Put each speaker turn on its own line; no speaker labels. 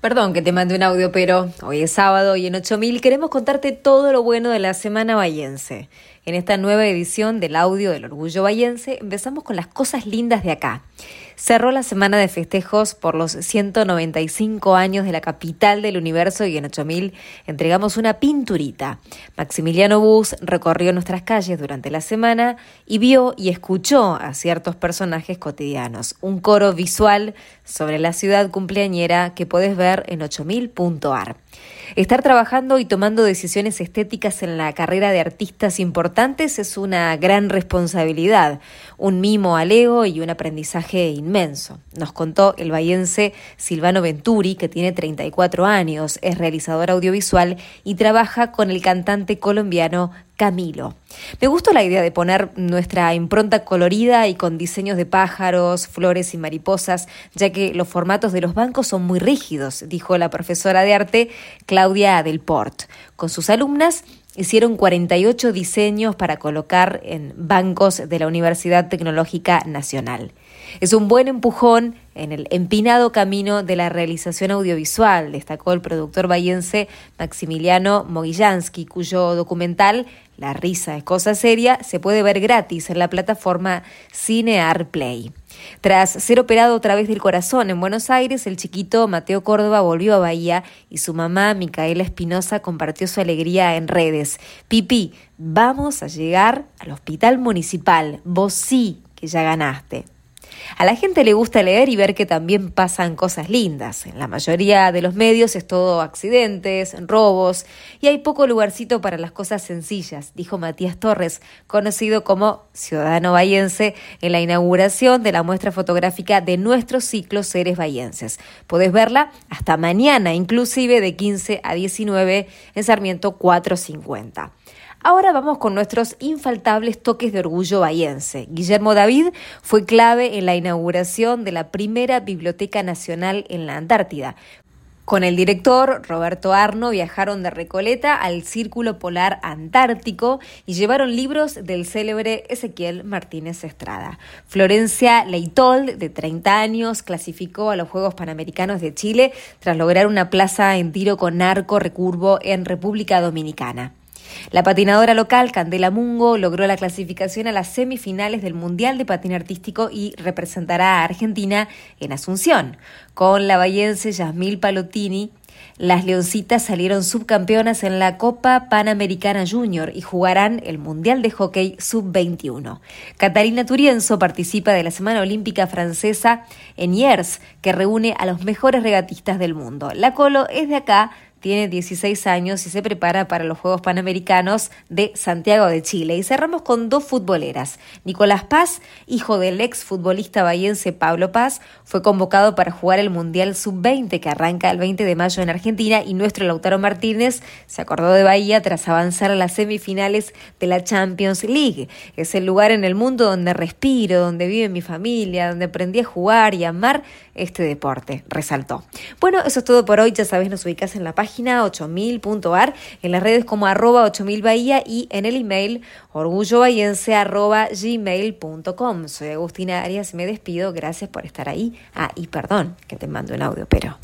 Perdón que te mande un audio, pero hoy es sábado y en 8000 queremos contarte todo lo bueno de la Semana Bayense. En esta nueva edición del audio del Orgullo Bayense empezamos con las cosas lindas de acá. Cerró la semana de festejos por los 195 años de la capital del universo y en 8000 entregamos una pinturita. Maximiliano Bus recorrió nuestras calles durante la semana y vio y escuchó a ciertos personajes cotidianos. Un coro visual sobre la ciudad cumpleañera que puedes ver en 8000.ar. Estar trabajando y tomando decisiones estéticas en la carrera de artistas importantes es una gran responsabilidad, un mimo al ego y un aprendizaje inmenso. Nos contó el bayense Silvano Venturi, que tiene 34 años, es realizador audiovisual y trabaja con el cantante colombiano Camilo. Me gustó la idea de poner nuestra impronta colorida y con diseños de pájaros, flores y mariposas, ya que los formatos de los bancos son muy rígidos, dijo la profesora de arte Claudia Delport. Con sus alumnas hicieron 48 diseños para colocar en bancos de la Universidad Tecnológica Nacional. Es un buen empujón en el empinado camino de la realización audiovisual, destacó el productor bayense Maximiliano Mogillansky, cuyo documental La risa es cosa seria se puede ver gratis en la plataforma Cinear Play. Tras ser operado otra vez del corazón en Buenos Aires, el chiquito Mateo Córdoba volvió a Bahía y su mamá, Micaela Espinosa, compartió su alegría en redes. Pipi, vamos a llegar al hospital municipal. Vos sí que ya ganaste. A la gente le gusta leer y ver que también pasan cosas lindas. En la mayoría de los medios es todo accidentes, robos y hay poco lugarcito para las cosas sencillas, dijo Matías Torres, conocido como ciudadano bayense, en la inauguración de la muestra fotográfica de nuestro ciclo Seres Bayenses. Podés verla hasta mañana, inclusive de 15 a 19 en Sarmiento 450. Ahora vamos con nuestros infaltables toques de orgullo bahiense. Guillermo David fue clave en la inauguración de la primera Biblioteca Nacional en la Antártida. Con el director Roberto Arno viajaron de Recoleta al Círculo Polar Antártico y llevaron libros del célebre Ezequiel Martínez Estrada. Florencia Leitold, de 30 años, clasificó a los Juegos Panamericanos de Chile tras lograr una plaza en tiro con arco recurvo en República Dominicana. La patinadora local Candela Mungo logró la clasificación a las semifinales del Mundial de Patín Artístico y representará a Argentina en Asunción. Con la vallense Yasmil Palotini, las Leoncitas salieron subcampeonas en la Copa Panamericana Junior y jugarán el Mundial de Hockey Sub-21. Catalina Turienzo participa de la Semana Olímpica Francesa en Yers, que reúne a los mejores regatistas del mundo. La Colo es de acá, tiene 16 años y se prepara para los Juegos Panamericanos de Santiago de Chile. Y cerramos con dos futboleras. Nicolás Paz, hijo del ex futbolista bahiense Pablo Paz, fue convocado para jugar el Mundial Sub-20 que arranca el 20 de mayo en Argentina y nuestro Lautaro Martínez se acordó de Bahía tras avanzar a las semifinales de la Champions League. Es el lugar en el mundo donde respiro, donde vive mi familia, donde aprendí a jugar y amar este deporte, resaltó. Bueno, eso es todo por hoy. Ya sabes, nos ubicas en la página 8000.ar, en las redes como arroba 8000 Bahía y en el email orgullobahiense arroba gmail.com. Soy Agustina Arias me despido. Gracias por estar ahí. Ah, y perdón que te mando un audio, pero...